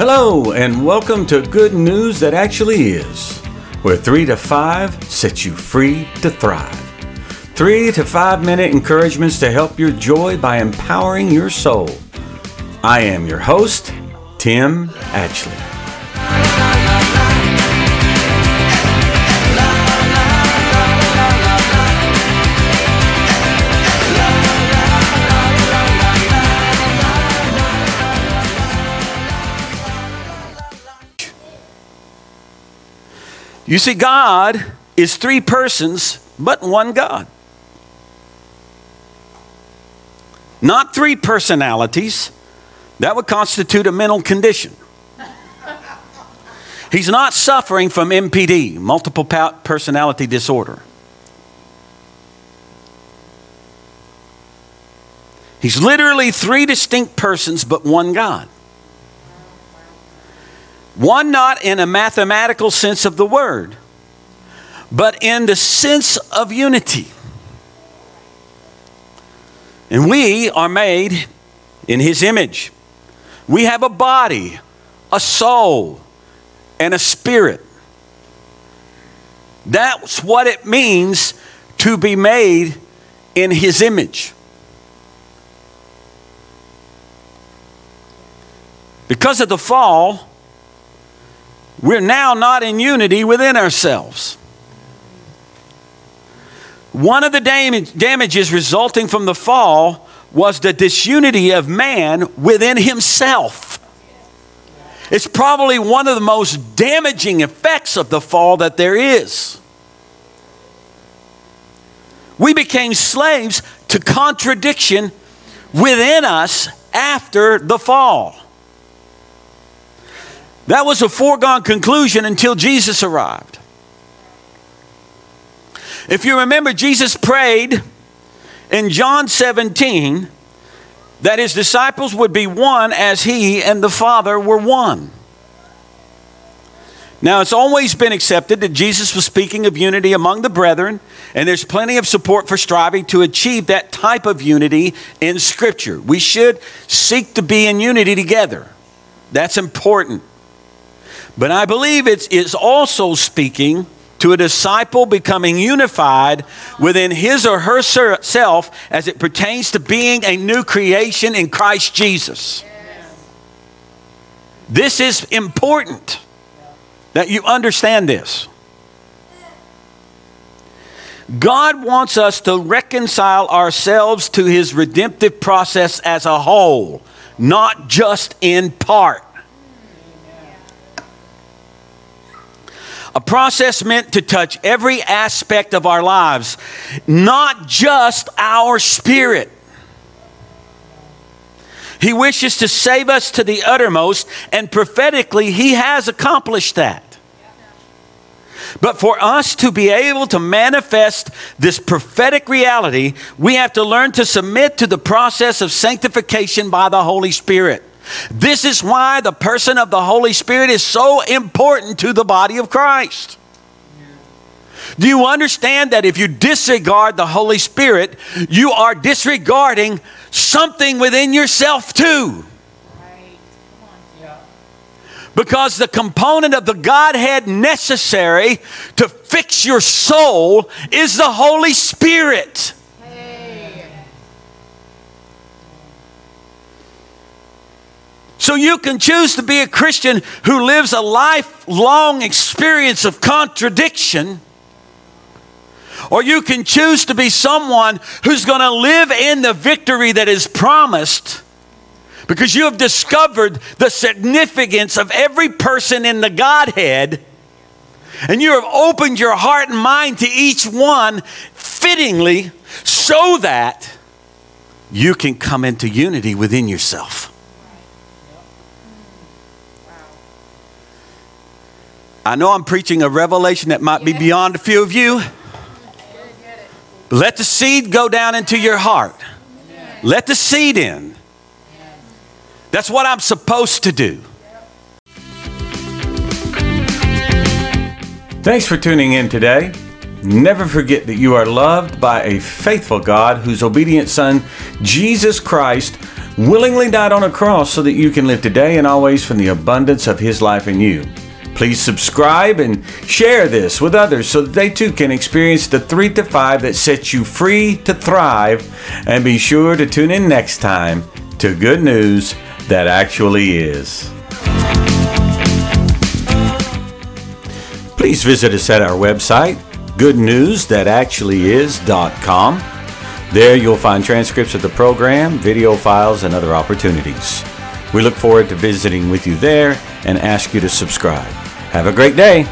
Hello, and welcome to Good News That Actually Is, where 3 to 5 sets you free to thrive. 3 to 5 minute encouragements to help your joy by empowering your soul. I am your host, Tim Atchley. You see, God is three persons, but one God. Not three personalities. That would constitute a mental condition. He's not suffering from MPD, multiple personality disorder. He's literally three distinct persons, but one God. One not in a mathematical sense of the word, but in the sense of unity. And we are made in His image. We have a body, a soul, and a spirit. That's what it means to be made in His image. Because of the fall, we're now not in unity within ourselves. One of the damage, damages resulting from the fall was the disunity of man within himself. It's probably one of the most damaging effects of the fall that there is. We became slaves to contradiction within us after the fall. That was a foregone conclusion until Jesus arrived. If you remember, Jesus prayed in John 17 that his disciples would be one as he and the Father were one. Now, it's always been accepted that Jesus was speaking of unity among the brethren, and there's plenty of support for striving to achieve that type of unity in Scripture. We should seek to be in unity together. That's important. But I believe it is it's also speaking to a disciple becoming unified within his or herself as it pertains to being a new creation in Christ Jesus. This is important that you understand this. God wants us to reconcile ourselves to his redemptive process as a whole, not just in part. A process meant to touch every aspect of our lives, not just our spirit. He wishes to save us to the uttermost, and prophetically, He has accomplished that. But for us to be able to manifest this prophetic reality, we have to learn to submit to the process of sanctification by the Holy Spirit. This is why the person of the Holy Spirit is so important to the body of Christ. Do you understand that if you disregard the Holy Spirit, you are disregarding something within yourself too? Because the component of the Godhead necessary to fix your soul is the Holy Spirit. So you can choose to be a Christian who lives a lifelong experience of contradiction. Or you can choose to be someone who's going to live in the victory that is promised because you have discovered the significance of every person in the Godhead and you have opened your heart and mind to each one fittingly so that you can come into unity within yourself. I know I'm preaching a revelation that might be beyond a few of you. Let the seed go down into your heart. Let the seed in. That's what I'm supposed to do. Thanks for tuning in today. Never forget that you are loved by a faithful God whose obedient Son, Jesus Christ, willingly died on a cross so that you can live today and always from the abundance of his life in you. Please subscribe and share this with others so that they too can experience the 3 to 5 that sets you free to thrive. And be sure to tune in next time to Good News That Actually Is. Please visit us at our website, goodnewsthatactuallyis.com. There you'll find transcripts of the program, video files, and other opportunities. We look forward to visiting with you there and ask you to subscribe. Have a great day.